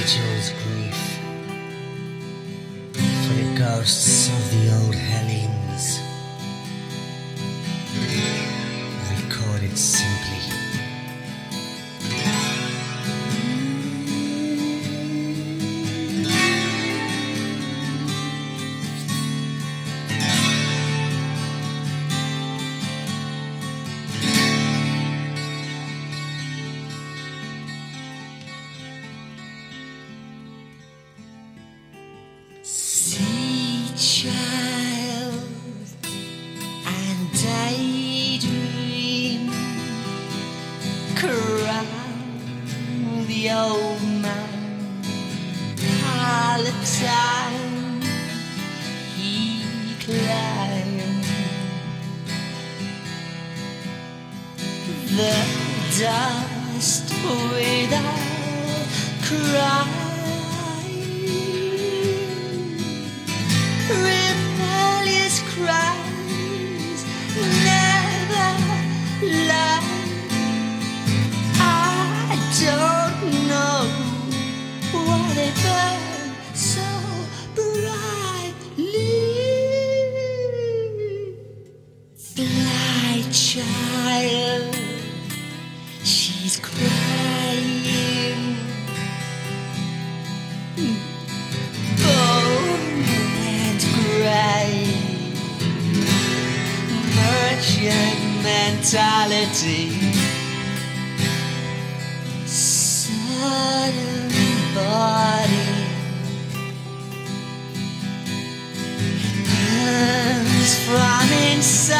Grief for the ghosts of the old Hellenes. Old man Palatine he climbed the dust without crying. Rebellious cries never Fly, child, she's crying. bone merchant mentality. Sudden body. From inside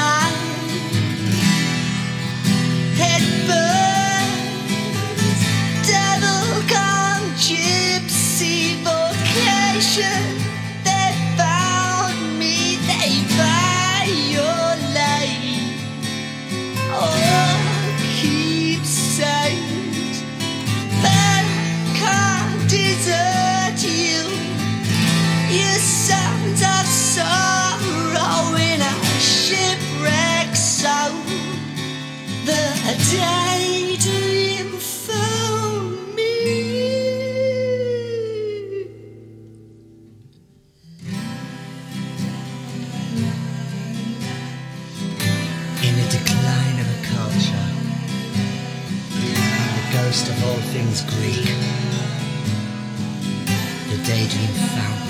In the decline of a culture, the ghost of all things Greek, the daydream found